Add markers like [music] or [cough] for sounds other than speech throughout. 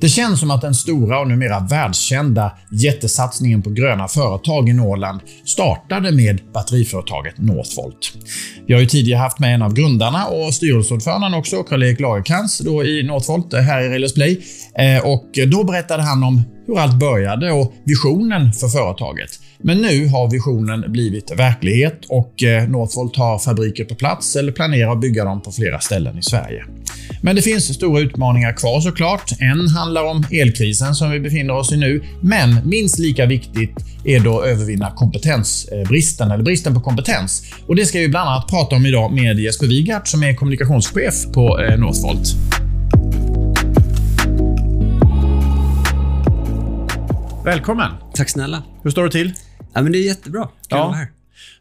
Det känns som att den stora och numera världskända jättesatsningen på gröna företag i Norrland startade med batteriföretaget Northvolt. Vi har ju tidigare haft med en av grundarna och styrelseordföranden också, Karl-Erik Lagercrantz, i Northvolt eh, här i Railers Play. Eh, och då berättade han om hur allt började och visionen för företaget. Men nu har visionen blivit verklighet och eh, Northvolt har fabriker på plats eller planerar att bygga dem på flera ställen i Sverige. Men det finns stora utmaningar kvar såklart. En handlar om elkrisen som vi befinner oss i nu, men minst lika viktigt är då att övervinna kompetensbristen, eller bristen på kompetens. Och Det ska vi bland annat prata om idag med Jesper Wigart som är kommunikationschef på eh, Northvolt. Välkommen! Tack snälla. Hur står det till? Ja, men det är jättebra. Kul ja. att vara här.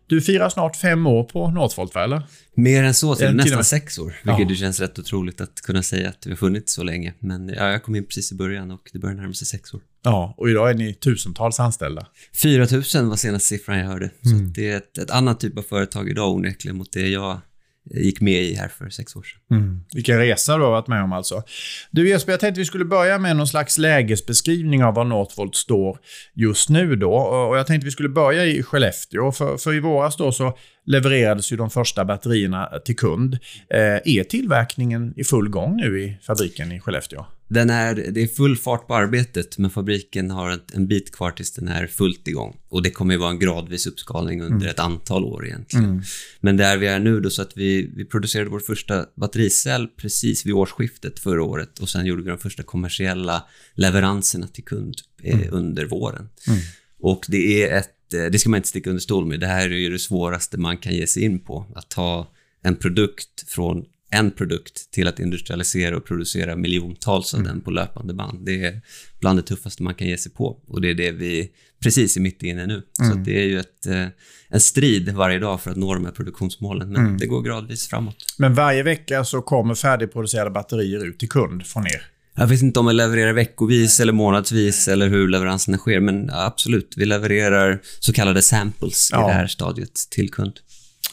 Du firar snart fem år på Northvolt, va? Eller? Mer än så, så nästan sex år. Vilket ja. det känns rätt otroligt att kunna säga att vi har funnits så länge. Men ja, jag kom in precis i början och det börjar närma sig sex år. Ja, och idag är ni tusentals anställda. 4 000 var senaste siffran jag hörde. Mm. Så det är ett, ett annat typ av företag idag onekligen mot det jag gick med i här för sex år sedan. Mm. Vilken resa du har varit med om alltså. Du Jesper, jag tänkte vi skulle börja med någon slags lägesbeskrivning av var Northvolt står just nu då. Och jag tänkte vi skulle börja i Skellefteå. För, för i våras då så levererades ju de första batterierna till kund. Eh, är tillverkningen i full gång nu i fabriken i Skellefteå? Den är, det är full fart på arbetet, men fabriken har en, bit kvar tills den är fullt igång. Och det kommer ju vara en gradvis uppskalning under mm. ett antal år egentligen. Mm. Men där vi är nu då, så att vi, vi producerade vår första battericell precis vid årsskiftet förra året och sen gjorde vi de första kommersiella leveranserna till kund eh, mm. under våren. Mm. Och det är ett det ska man inte sticka under stol med. Det här är ju det svåraste man kan ge sig in på. Att ta en produkt från en produkt till att industrialisera och producera miljontals av mm. den på löpande band. Det är bland det tuffaste man kan ge sig på och det är det vi precis är mitt inne nu. Mm. Så det är ju ett, eh, en strid varje dag för att nå de här produktionsmålen, men mm. det går gradvis framåt. Men varje vecka så kommer färdigproducerade batterier ut till kund från er? Jag vet inte om vi levererar veckovis eller månadsvis eller hur leveranserna sker, men absolut, vi levererar så kallade samples ja. i det här stadiet till kund.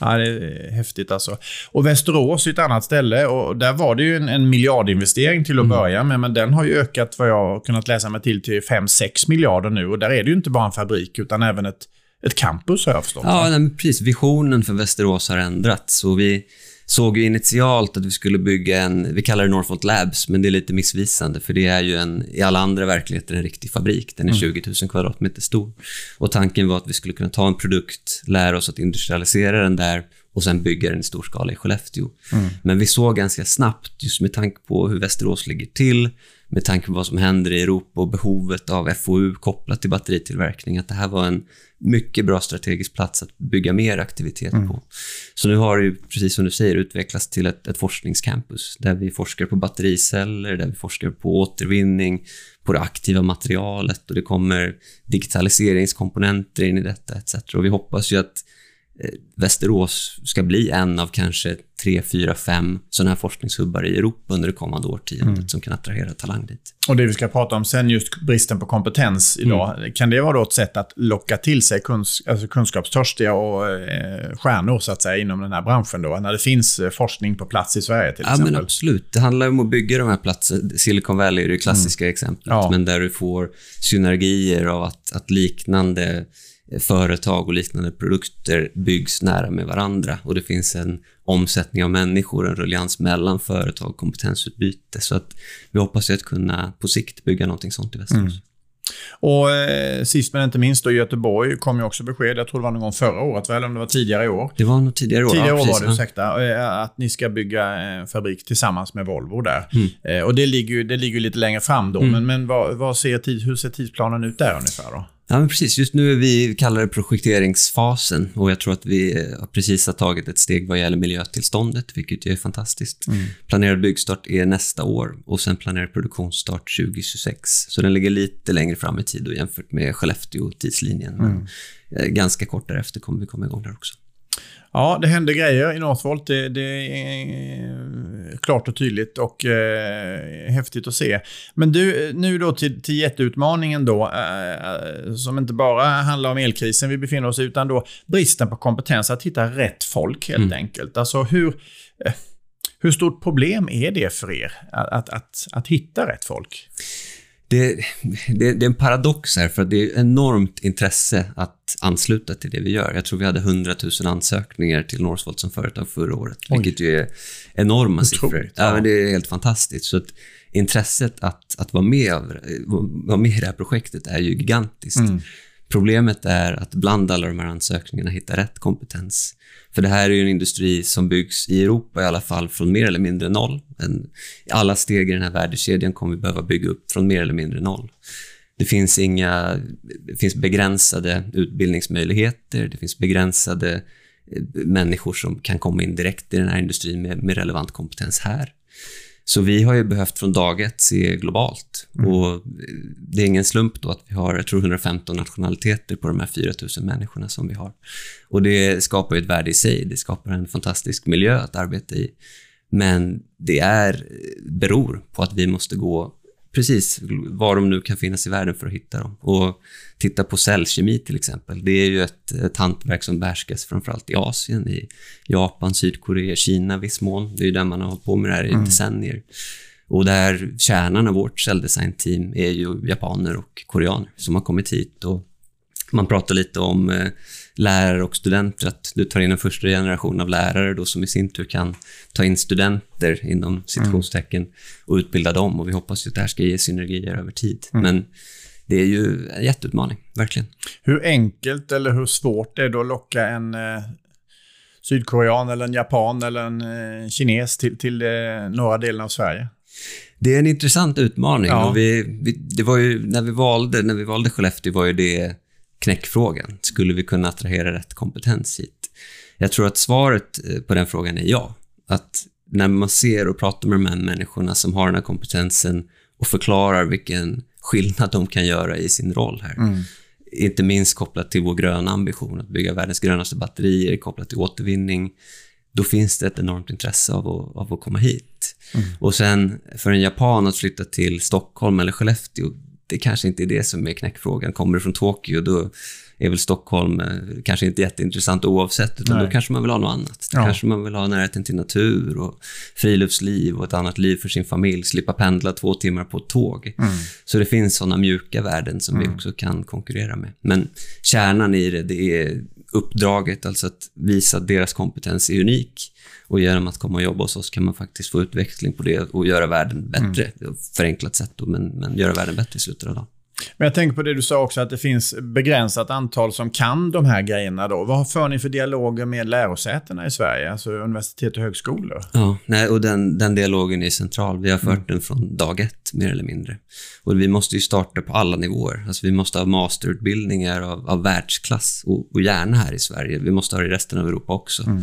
Ja, det är häftigt alltså. Och Västerås är ett annat ställe och där var det ju en, en miljardinvestering till att mm. börja med. Men den har ju ökat vad jag har kunnat läsa mig till till 5-6 miljarder nu. Och där är det ju inte bara en fabrik utan även ett, ett campus har jag förstått. Ja, precis. Visionen för Västerås har ändrats. Och vi såg ju initialt att vi skulle bygga en, vi kallar det Northvolt Labs, men det är lite missvisande för det är ju en, i alla andra verkligheter en riktig fabrik. Den är 20 mm. 000 kvadratmeter stor. Och tanken var att vi skulle kunna ta en produkt, lära oss att industrialisera den där och sen bygga den i stor skala i Skellefteå. Mm. Men vi såg ganska snabbt, just med tanke på hur Västerås ligger till, med tanke på vad som händer i Europa och behovet av FoU kopplat till batteritillverkning, att det här var en mycket bra strategisk plats att bygga mer aktivitet mm. på. Så nu har det precis som du säger, utvecklats till ett, ett forskningscampus där vi forskar på battericeller, där vi forskar på återvinning, på det aktiva materialet och det kommer digitaliseringskomponenter in i detta etc. Och vi hoppas ju att Västerås ska bli en av kanske tre, fyra, fem sådana här forskningshubbar i Europa under det kommande årtiondet mm. som kan attrahera talang dit. Och det vi ska prata om sen, just bristen på kompetens idag. Mm. Kan det vara ett sätt att locka till sig kuns alltså kunskapstörstiga och eh, stjärnor så att säga inom den här branschen då? När det finns eh, forskning på plats i Sverige till ja, exempel? Ja, men absolut. Det handlar om att bygga de här platserna. Silicon Valley är det klassiska mm. exemplet, ja. men där du får synergier av att, att liknande företag och liknande produkter byggs nära med varandra och det finns en omsättning av människor, en ruljans mellan företag och kompetensutbyte. Så att vi hoppas att kunna på sikt bygga någonting sånt i Västerås. Mm. Och eh, sist men inte minst, då, i Göteborg kom ju också besked, jag tror det var någon gång förra året, eller om det var tidigare i år. Det var nog tidigare år. Tidigare ja, år var det, ursäkta. Eh, att ni ska bygga en fabrik tillsammans med Volvo där. Mm. Eh, och det ligger ju det ligger lite längre fram då, mm. men, men vad, vad ser tid, hur ser tidsplanen ut där ungefär då? Ja, men precis. Just nu är vi, kallar det projekteringsfasen och jag tror att vi eh, precis har tagit ett steg vad gäller miljötillståndet, vilket är fantastiskt. Mm. Planerad byggstart är nästa år och sen planerad produktionsstart 2026. Så den ligger lite längre fram i tid jämfört med Skellefteå-tidslinjen. Men mm. Eh, ganska kort därefter kommer vi komma igång där också. Ja, det händer grejer i Northvolt. Det, det klart och tydligt och eh, häftigt att se. Men du, nu då till, till jätteutmaningen då, eh, som inte bara handlar om elkrisen vi befinner oss i, utan då bristen på kompetens att hitta rätt folk helt mm. enkelt. Alltså hur... Eh, hur stort problem är det för er att, att, att, att hitta rätt folk? Det, det, det, är en paradox här, för det är enormt intresse att ansluta till det vi gör. Jag tror vi hade 100 000 ansökningar till Northvolt som företag förra året, Oj. vilket ju är enorma Otroligt, siffror. Ja. men det är helt fantastiskt. Så att intresset att, att vara, med, vara med i det här projektet är ju gigantiskt. Mm. Problemet är att bland alla de här ansökningarna hitta rätt kompetens. För det här är ju en industri som byggs i Europa i alla fall från mer eller mindre noll. En, alla steg i den här värdekedjan kommer vi behöva bygga upp från mer eller mindre noll. Det finns, inga, det finns begränsade utbildningsmöjligheter, det finns begränsade eh, människor som kan komma in direkt i den här industrin med, med relevant kompetens här. Så vi har ju behövt från dag ett se globalt. Mm. Och det är ingen slump då att vi har, jag tror 115 nationaliteter på de här 4 000 människorna som vi har. Och det skapar ju ett värde i sig. Det skapar en fantastisk miljö att arbeta i. Men det är, beror på att vi måste gå precis var de nu kan finnas i världen för att hitta dem. Och titta på cellkemi till exempel. Det är ju ett, ett hantverk som behärskas framförallt i Asien, i Japan, Sydkorea, Kina viss mån. Det är ju där man har hållit på med det här i mm. decennier. Och där kärnan av vårt celldesign-team är ju japaner och koreaner som har kommit hit. Och man pratar lite om eh, lärare och studenter, att du tar in en första generation av lärare då som i sin tur kan ta in studenter inom citationstecken och utbilda dem. Och vi hoppas ju att det här ska ge synergier över tid. Mm. Men det är ju en jätteutmaning, verkligen. Hur enkelt eller hur svårt är det att locka en eh, sydkorean eller en japan eller en eh, kines till, till eh, norra delen av Sverige? Det är en intressant utmaning. Ja. Och vi, vi, det var ju, när, vi valde, när vi valde Skellefteå var ju det knäckfrågan. Skulle vi kunna attrahera rätt kompetens hit? Jag tror att svaret eh, på den frågan är ja. Att när man ser och pratar med de här människorna som har den här kompetensen och förklarar vilken skillnad de kan göra i sin roll här. Mm. Inte minst kopplat till vår gröna ambition att bygga världens grönaste batterier, kopplat till återvinning. Då finns det ett enormt intresse av att, av att komma hit. Mm. Och sen för en japan att flytta till Stockholm eller Skellefteå, det kanske inte är det som är knäckfrågan. Kommer du från Tokyo, då är väl Stockholm eh, kanske inte jätteintressant oavsett, utan Nej. då kanske man vill ha något annat. Ja. kanske man vill ha närheten till natur och friluftsliv och ett annat liv för sin familj, slippa pendla två timmar på ett tåg. Mm. Så det finns sådana mjuka värden som mm. vi också kan konkurrera med. Men kärnan i det, det är uppdraget, alltså att visa att deras kompetens är unik. Och genom att komma och jobba hos oss kan man faktiskt få utveckling på det och göra världen bättre. Mm. Förenklat sätt, då, men, men göra världen bättre i slutet av dagen. Men jag tänker på det du sa också, att det finns begränsat antal som kan de här grejerna. Då. Vad för ni för dialoger med lärosätena i Sverige, alltså universitet och högskolor? Ja, nej, och den, den dialogen är central. Vi har fört mm. den från dag ett, mer eller mindre. Och vi måste ju starta på alla nivåer. Alltså vi måste ha masterutbildningar av, av världsklass och, och gärna här i Sverige. Vi måste ha det i resten av Europa också. Mm.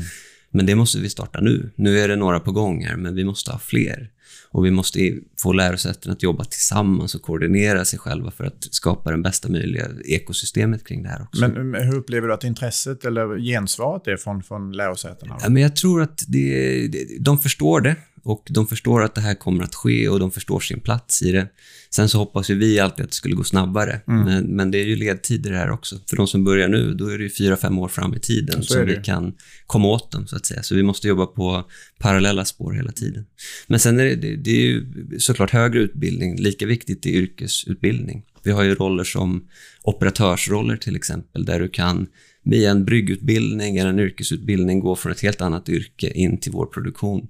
Men det måste vi starta nu. Nu är det några på gång här, men vi måste ha fler. Och vi måste få lärosäten att jobba tillsammans och koordinera sig själva för att skapa det bästa möjliga ekosystemet kring det här också. Men hur upplever du att intresset eller gensvaret är från, från lärosätena? Ja, men jag tror att det, de förstår det och de förstår att det här kommer att ske och de förstår sin plats i det. Sen så hoppas ju vi alltid att det skulle gå snabbare, mm. men, men, det är ju ledtider här också. För de som börjar nu, då är det ju fyra, fem år fram i tiden som vi kan komma åt dem, så att säga. Så vi måste jobba på parallella spår hela tiden. Men sen är det, det, det är ju såklart högre utbildning, lika viktigt är yrkesutbildning. Vi har ju roller som operatörsroller till exempel, där du kan via en bryggutbildning eller en yrkesutbildning gå från ett helt annat yrke in till vår produktion.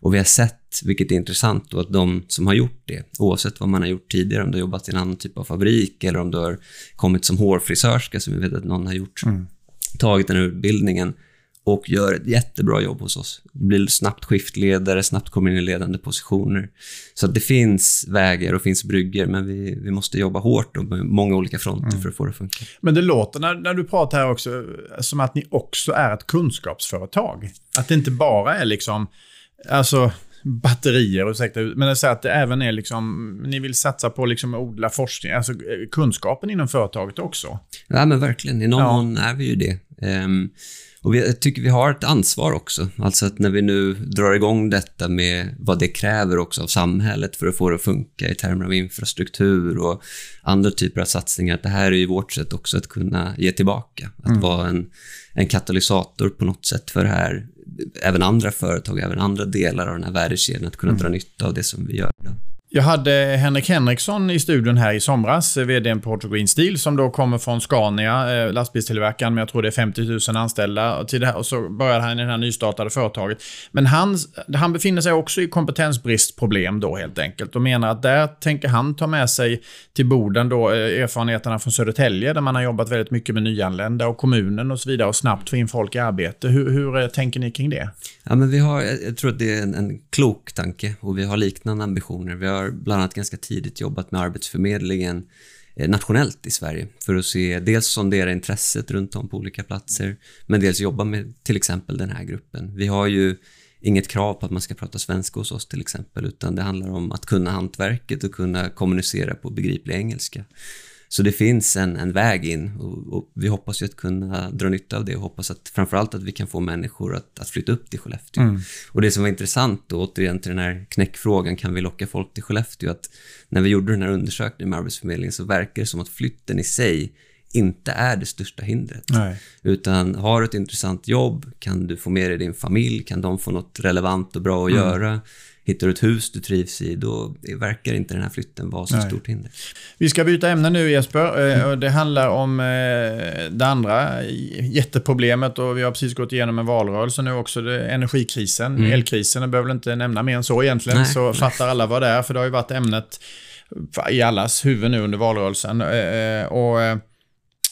Och vi har sett, vilket är intressant, då, att de som har gjort det, oavsett vad man har gjort tidigare, om du har jobbat i en annan typ av fabrik eller om du har kommit som hårfrisörska, som vi vet att någon har gjort, mm. tagit den här utbildningen, och gör ett jättebra jobb hos oss. Blir snabbt skiftledare, snabbt kommer in i ledande positioner. Så det finns vägar och finns brygger, men vi, vi måste jobba hårt och med många olika fronter mm. för att få det att funka. Men det låter när, när du pratar här också som att ni också är ett kunskapsföretag. Att det inte bara är liksom, alltså batterier, ursäkta, men det är så att det även är liksom, ni vill satsa på liksom odla forskning, alltså kunskapen inom företaget också. Ja men verkligen, i någon ja. mån är vi ju det. Um, och vi, jag tycker vi har ett ansvar också. Alltså att när vi nu drar igång detta med vad det kräver också av samhället för att få det att funka i termer av infrastruktur och andra typer av satsningar. Att det här är ju vårt sätt också att kunna ge tillbaka. Att mm. vara en, en katalysator på något sätt för det här. Även andra företag, även andra delar av den här värdekedjan att kunna mm. dra nytta av det som vi gör. Då. Jag hade Henrik Henriksson i studion här i somras, eh, vd på Portugal Green Steel, som då kommer från Scania, eh, lastbilstillverkaren, men jag tror det är 50 000 anställda. Och, till det här, och så började han i det här nystartade företaget. Men han, han befinner sig också i kompetensbristproblem då helt enkelt och menar att där tänker han ta med sig till Boden då eh, erfarenheterna från Södertälje, där man har jobbat väldigt mycket med nyanlända och kommunen och så vidare och snabbt få in folk i arbete. Hur, hur tänker ni kring det? Ja, men vi har, jag tror att det är en, en klok tanke och vi har liknande ambitioner. Vi har har bland annat ganska tidigt jobbat med Arbetsförmedlingen eh, nationellt i Sverige för att se dels sondera intresset runt om på olika platser men dels jobba med till exempel den här gruppen. Vi har ju inget krav på att man ska prata svenska hos oss till exempel utan det handlar om att kunna hantverket och kunna kommunicera på begriplig engelska. Så det finns en, en väg in och, och, vi hoppas ju att kunna dra nytta av det och hoppas att framförallt att vi kan få människor att, att flytta upp till Skellefteå. Mm. Och det som var intressant då, återigen till den här knäckfrågan, kan vi locka folk till Skellefteå? Att när vi gjorde den här undersökningen med Arbetsförmedlingen så verkar det som att flytten i sig inte är det största hindret. Nej. Utan har du ett intressant jobb, kan du få med dig din familj, kan de få något relevant och bra att mm. göra, Hittar du ett hus du trivs i, då verkar inte den här flytten vara så Nej. stort hinder. Vi ska byta ämne nu Jesper. Eh. Det handlar om eh, det andra jätteproblemet och vi har precis gått igenom en valrörelse nu också. Energikrisen, mm. elkrisen. Jag behöver väl inte nämna mer än så egentligen. Nej. Så fattar alla vad det är, för det har ju varit ämnet i allas huvud nu under valrörelsen. Eh, och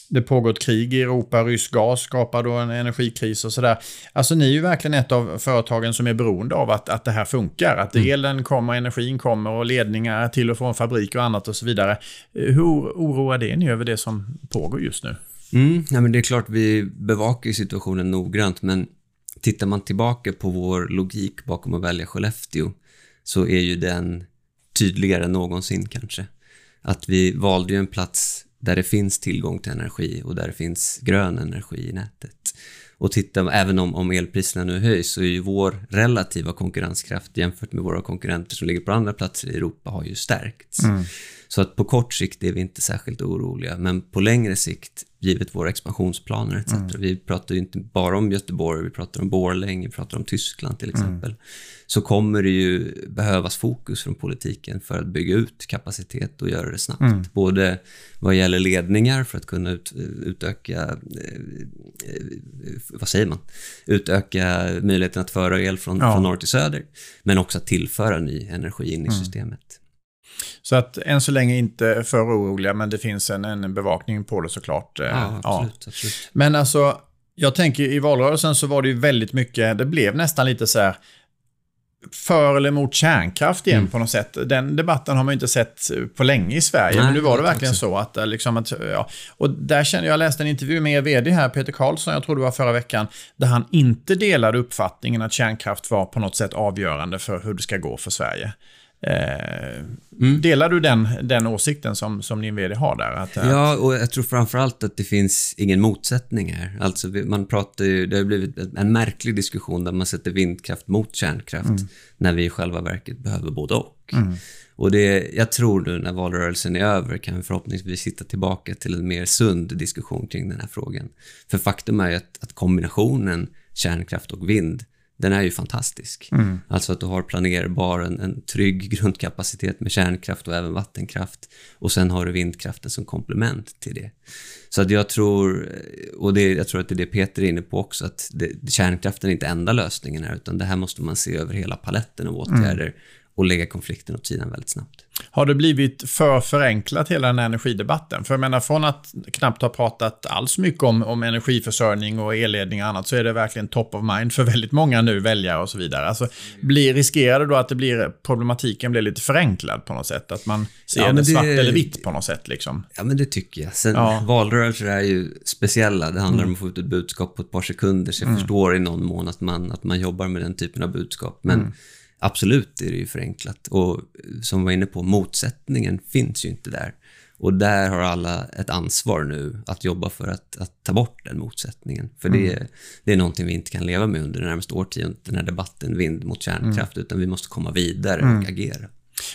det pågår ett krig i Europa, rysk gas skapar då en energikris och sådär. Alltså ni är ju verkligen ett av företagen som är beroende av att, att det här funkar. Att mm. elen kommer, energin kommer och ledningar till och från fabrik och annat och så vidare. Hur oroar det ni över det som pågår just nu? Mm, ja, men det är klart vi bevakar situationen noggrant men tittar man tillbaka på vår logik bakom att välja Skellefteå så är ju den tydligare än någonsin kanske. Att vi valde ju en plats där det finns tillgång till energi och där det finns grön energi i nätet. Och titta, även om, om elpriserna nu höjs så är ju vår relativa konkurrenskraft jämfört med våra konkurrenter som ligger på andra platser i Europa har ju stärkts. Mm. Så att på kort sikt är vi inte särskilt oroliga, men på längre sikt, givet våra expansionsplaner etc. Mm. Vi pratar ju inte bara om Göteborg, vi pratar om Borlänge, vi pratar om Tyskland till mm. exempel. Mm. Så kommer det ju behövas fokus från politiken för att bygga ut kapacitet och göra det snabbt. Mm. Både vad gäller ledningar för att kunna ut, utöka, eh, vad säger man, utöka möjligheten att föra el från, ja. från norr till söder, men också att tillföra ny energi in i mm. systemet. Så att än så länge inte för oroliga, men det finns en, en bevakning på det såklart. Eh, ja, absolut, ja. absolut. Men alltså, jag tänker i valrörelsen så var det ju väldigt mycket, det blev nästan lite så här, för eller mot kärnkraft igen mm. på något sätt. Den debatten har man inte sett på länge i Sverige. Nej, men nu var det verkligen så att, eh, liksom att, ja. Och där kände jag, läste en intervju med er vd här, Peter Karlsson, jag tror det var förra veckan, där han inte delade uppfattningen att kärnkraft var på något sätt avgörande för hur det ska gå för Sverige. Eh, mm. Delar du den, den åsikten som, som din vd har där? Att, ja, och jag tror framförallt att det finns ingen motsättning här. Alltså, man pratar ju, det har blivit en märklig diskussion där man sätter vindkraft mot kärnkraft mm. när vi i själva verket behöver både och. Mm. Och det, jag tror nu när valrörelsen är över kan vi förhoppningsvis hitta tillbaka till en mer sund diskussion kring den här frågan. För faktum är ju att, att kombinationen kärnkraft och vind den är ju fantastisk. Mm. Alltså att du har planerbar, en, en trygg grundkapacitet med kärnkraft och även vattenkraft. Och sen har du vindkraften som komplement till det. Så att jag tror, och det, jag tror att det är det Peter är inne på också, att det, kärnkraften är inte enda lösningen här, utan det här måste man se över hela paletten av åtgärder. Mm och lägga konflikten åt sidan väldigt snabbt. Har det blivit för förenklat hela den här energidebatten? För jag menar, från att knappt ha pratat alls mycket om, om energiförsörjning och elledning och annat så är det verkligen top of mind för väldigt många nu, väljare och så vidare. Alltså, blir, riskerar det då att det blir, problematiken blir lite förenklad på något sätt? Att man ser ja, det svart eller vitt på något sätt? Liksom? Ja, men det tycker jag. Sen, ja. Valrörelser är ju speciella. Det handlar mm. om att få ut ett budskap på ett par sekunder, så jag mm. förstår i någon mån att man, att man jobbar med den typen av budskap. Men mm Absolut är det ju förenklat och som vi var inne på, motsättningen finns ju inte där. Och där har alla ett ansvar nu att jobba för att, att ta bort den motsättningen. För mm. det, det är någonting vi inte kan leva med under det närmaste årtiondet, den här debatten vind mot kärnkraft, mm. utan vi måste komma vidare och mm. agera.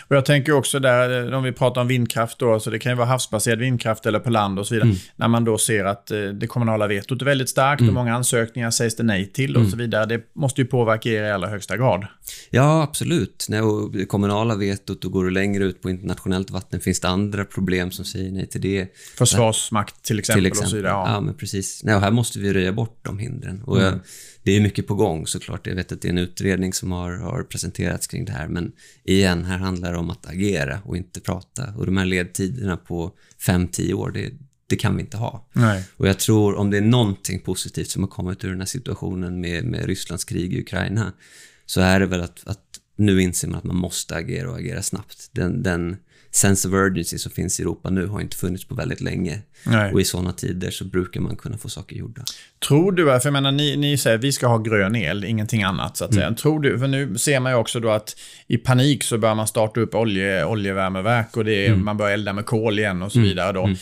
Och jag tänker också där, eh, om vi pratar om vindkraft då, så det kan ju vara havsbaserad vindkraft eller på land och så vidare. Mm. När man då ser att eh, det kommunala vetot är väldigt starkt mm. och många ansökningar sägs det nej till och mm. så vidare. Det måste ju påverka er i allra högsta grad. Ja, absolut. Nej, det kommunala vetot, då går du längre ut på internationellt vatten. Finns det andra problem som säger nej till det? Försvarsmakt till exempel. Till exempel. Och så vidare, ja. ja, men precis. Nej, och här måste vi röja bort de hindren. Och jag, det är mycket på gång såklart. Jag vet att det är en utredning som har, har presenterats kring det här. Men igen, här handlar om att agera och inte prata. Och de här ledtiderna på 5-10 år, det, det kan vi inte ha. Nej. Och jag tror om det är någonting positivt som har kommit ur den här situationen med, med Rysslands krig i Ukraina, så är det väl att, att nu inser man att man måste agera och agera snabbt. Den, den sense of urgency som finns i Europa nu har inte funnits på väldigt länge. Nej. Och i sådana tider så brukar man kunna få saker gjorda. Tror du, för jag menar ni, ni säger att vi ska ha grön el, ingenting annat så att säga. Mm. Tror du, för nu ser man ju också då att i panik så börjar man starta upp olje, oljevärmeverk och det är, mm. man börjar elda med kol igen och så mm. vidare då. Mm.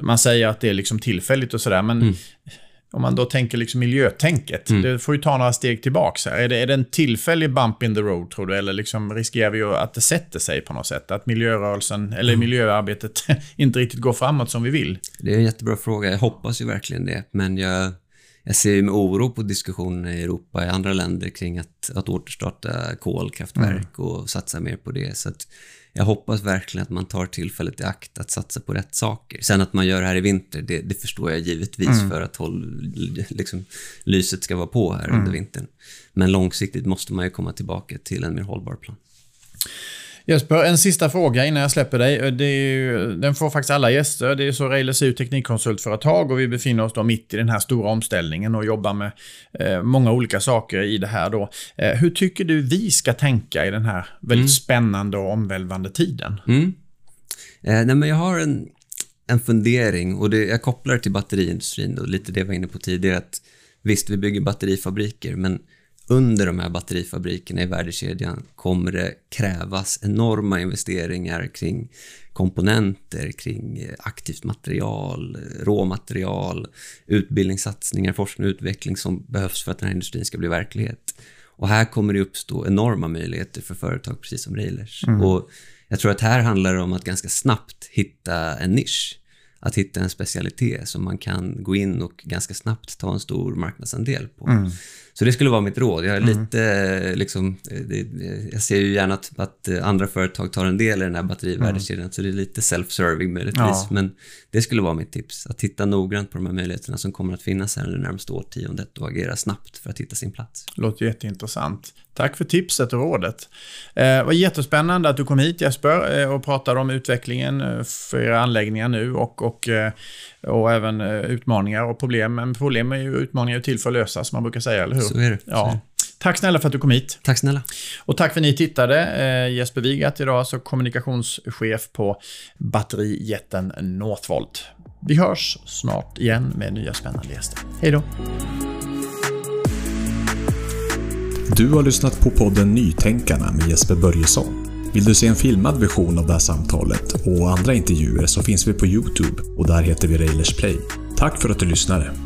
Man säger att det är liksom tillfälligt och sådär, men mm om man då tänker liksom miljötänket, mm. det får ju ta några steg tillbaka. Är, det, är det en tillfällig bump in the road, tror du? Eller liksom riskerar vi att det sätter sig på något sätt? Att miljörörelsen, eller mm. miljöarbetet, [laughs] inte riktigt går framåt som vi vill? Det är en jättebra fråga. Jag hoppas ju verkligen det. Men jag, jag ser med oro på diskussionerna i Europa, i andra länder, kring att, att återstarta kolkraftverk mm. och satsa mer på det. Så att, jag hoppas verkligen att man tar tillfället i akt att satsa på rätt saker. Sen att man gör det här i vinter, det, det förstår jag givetvis mm. för att håll, liksom, lyset ska vara på här mm. under vintern. Men långsiktigt måste man ju komma tillbaka till en mer hållbar plan. Jesper, en sista fråga innan jag släpper dig. Det ju, den får faktiskt alla gäster. Det är så Railers är teknikkonsultföretag och vi befinner oss då mitt i den här stora omställningen och jobbar med eh, många olika saker i det här då. Eh, hur tycker du vi ska tänka i den här väldigt mm. spännande och omvälvande tiden? Mm. Eh, nej, men jag har en, en fundering och det, jag kopplar det till batteriindustrin och lite det jag var inne på tidigare. Att visst, vi bygger batterifabriker, men under de här batterifabrikerna i värdekedjan kommer det krävas enorma investeringar kring komponenter, kring aktivt material, råmaterial, utbildningssatsningar, forskning och utveckling som behövs för att den här industrin ska bli verklighet. Och här kommer det uppstå enorma möjligheter för företag precis som Railers. Mm. Och jag tror att här handlar det om att ganska snabbt hitta en nisch att hitta en specialitet som man kan gå in och ganska snabbt ta en stor marknadsandel på. Mm. Så det skulle vara mitt råd. Jag, är mm. lite, liksom, det, jag ser ju gärna att, att, andra företag tar en del i den här batterivärdekedjan, mm. så det är lite self-serving möjligtvis. Ja. Men det skulle vara mitt tips, att titta noggrant på de här möjligheterna som kommer att finnas här under det närmaste årtiondet och agera snabbt för att hitta sin plats. Låter jätteintressant. Tack för tipset och rådet. Eh, det var jättespännande att du kom hit Jesper eh, och pratade om utvecklingen eh, för era anläggningar nu och, och, och även utmaningar och problem. Men problem och utmaningar är till för att lösas, som man brukar säga, eller hur? Så är det. Ja. Tack snälla för att du kom hit. Tack snälla. Och tack för att ni tittade. Jesper Wigat idag, alltså kommunikationschef på batterijätten Northvolt. Vi hörs snart igen med nya spännande gäster. Hej då! Du har lyssnat på podden Nytänkarna med Jesper Börjesson. Vill du se en filmad version av det här samtalet och andra intervjuer så finns vi på Youtube och där heter vi Railers Play. Tack för att du lyssnade!